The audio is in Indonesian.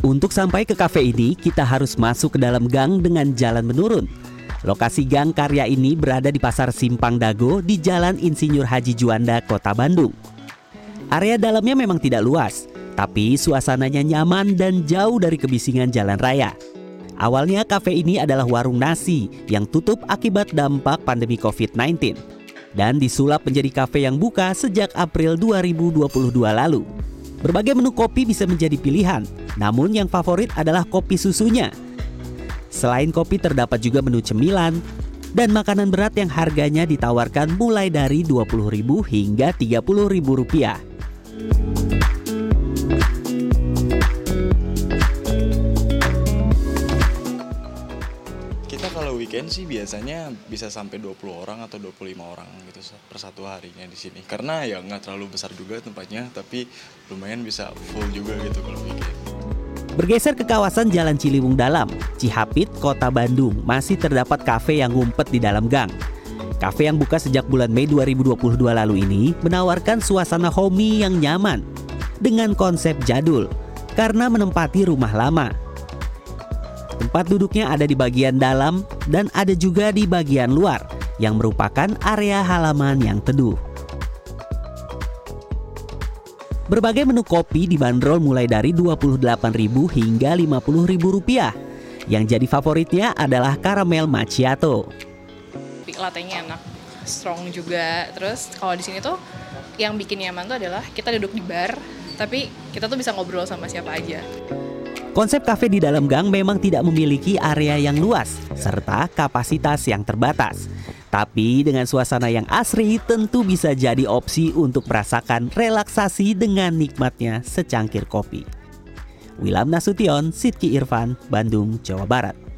Untuk sampai ke kafe ini, kita harus masuk ke dalam gang dengan jalan menurun. Lokasi gang karya ini berada di Pasar Simpang Dago di Jalan Insinyur Haji Juanda, Kota Bandung. Area dalamnya memang tidak luas, tapi suasananya nyaman dan jauh dari kebisingan jalan raya. Awalnya kafe ini adalah warung nasi yang tutup akibat dampak pandemi COVID-19 dan disulap menjadi kafe yang buka sejak April 2022 lalu. Berbagai menu kopi bisa menjadi pilihan, namun yang favorit adalah kopi susunya Selain kopi terdapat juga menu cemilan dan makanan berat yang harganya ditawarkan mulai dari Rp20.000 hingga Rp30.000. Kita kalau weekend sih biasanya bisa sampai 20 orang atau 25 orang gitu per satu harinya di sini. Karena ya nggak terlalu besar juga tempatnya, tapi lumayan bisa full juga gitu kalau weekend. Bergeser ke kawasan Jalan Ciliwung Dalam, Cihapit, Kota Bandung, masih terdapat kafe yang ngumpet di dalam gang. Kafe yang buka sejak bulan Mei 2022 lalu ini menawarkan suasana homey yang nyaman dengan konsep jadul karena menempati rumah lama. Tempat duduknya ada di bagian dalam dan ada juga di bagian luar yang merupakan area halaman yang teduh. Berbagai menu kopi dibanderol mulai dari Rp28.000 hingga Rp50.000. Yang jadi favoritnya adalah caramel macchiato. Latenya enak, strong juga. Terus kalau di sini tuh yang bikin nyaman tuh adalah kita duduk di bar, tapi kita tuh bisa ngobrol sama siapa aja. Konsep kafe di dalam gang memang tidak memiliki area yang luas serta kapasitas yang terbatas. Tapi dengan suasana yang asri tentu bisa jadi opsi untuk merasakan relaksasi dengan nikmatnya secangkir kopi. Wilam Nasution, Sidki Irfan, Bandung, Jawa Barat.